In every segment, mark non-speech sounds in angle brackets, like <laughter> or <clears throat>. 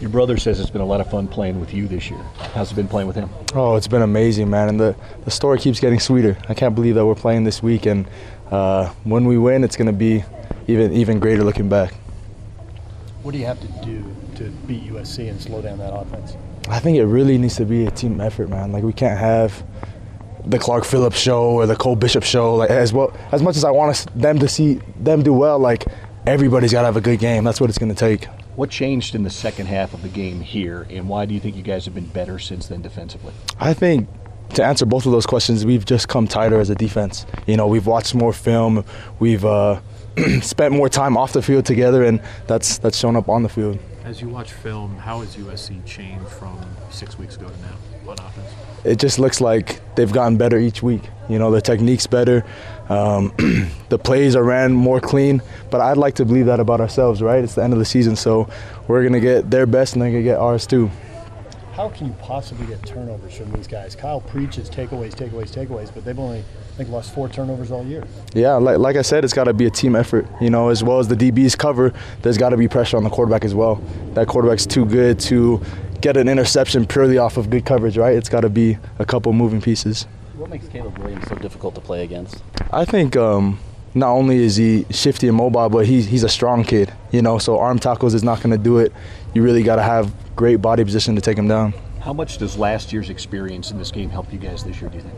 Your brother says it's been a lot of fun playing with you this year. How's it been playing with him? Oh, it's been amazing, man. And the, the story keeps getting sweeter. I can't believe that we're playing this week. And uh, when we win, it's going to be even, even greater looking back. What do you have to do to beat USC and slow down that offense? I think it really needs to be a team effort, man. Like we can't have the Clark Phillips show or the Cole Bishop show. Like as well, as much as I want us, them to see them do well, like everybody's got to have a good game. That's what it's going to take. What changed in the second half of the game here, and why do you think you guys have been better since then defensively? I think to answer both of those questions, we've just come tighter as a defense. You know, we've watched more film, we've uh, <clears throat> spent more time off the field together, and that's that's shown up on the field. As you watch film, how has USC changed from six weeks ago to now on offense? It just looks like they've gotten better each week. You know, the technique's better, um, <clears throat> the plays are ran more clean. But I'd like to believe that about ourselves, right? It's the end of the season, so we're gonna get their best and they're gonna get ours too. How can you possibly get turnovers from these guys? Kyle preaches takeaways, takeaways, takeaways, but they've only I think lost four turnovers all year. Yeah, like, like I said, it's got to be a team effort. You know, as well as the DBs cover, there's got to be pressure on the quarterback as well. That quarterback's too good to get an interception purely off of good coverage, right? It's got to be a couple moving pieces. What makes Caleb Williams so difficult to play against? I think um, not only is he shifty and mobile, but he's he's a strong kid. You know, so arm tackles is not going to do it. You really got to have great body position to take him down. How much does last year's experience in this game help you guys this year? Do you think?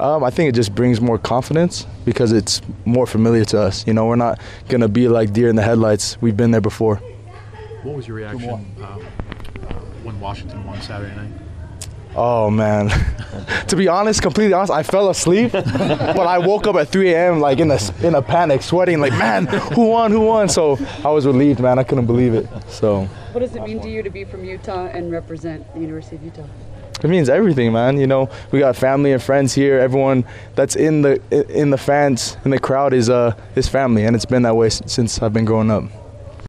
Um, I think it just brings more confidence because it's more familiar to us. You know, we're not gonna be like deer in the headlights. We've been there before. What was your reaction um, uh, when Washington won Saturday night? Oh man, <laughs> to be honest, completely honest, I fell asleep, <laughs> but I woke up at 3 a.m. like in a in a panic, sweating, like man, who won, who won? So I was relieved, man. I couldn't believe it. So. What does it mean to you to be from Utah and represent the University of Utah? It means everything, man. You know, we got family and friends here. Everyone that's in the in the fans in the crowd is uh is family, and it's been that way since I've been growing up.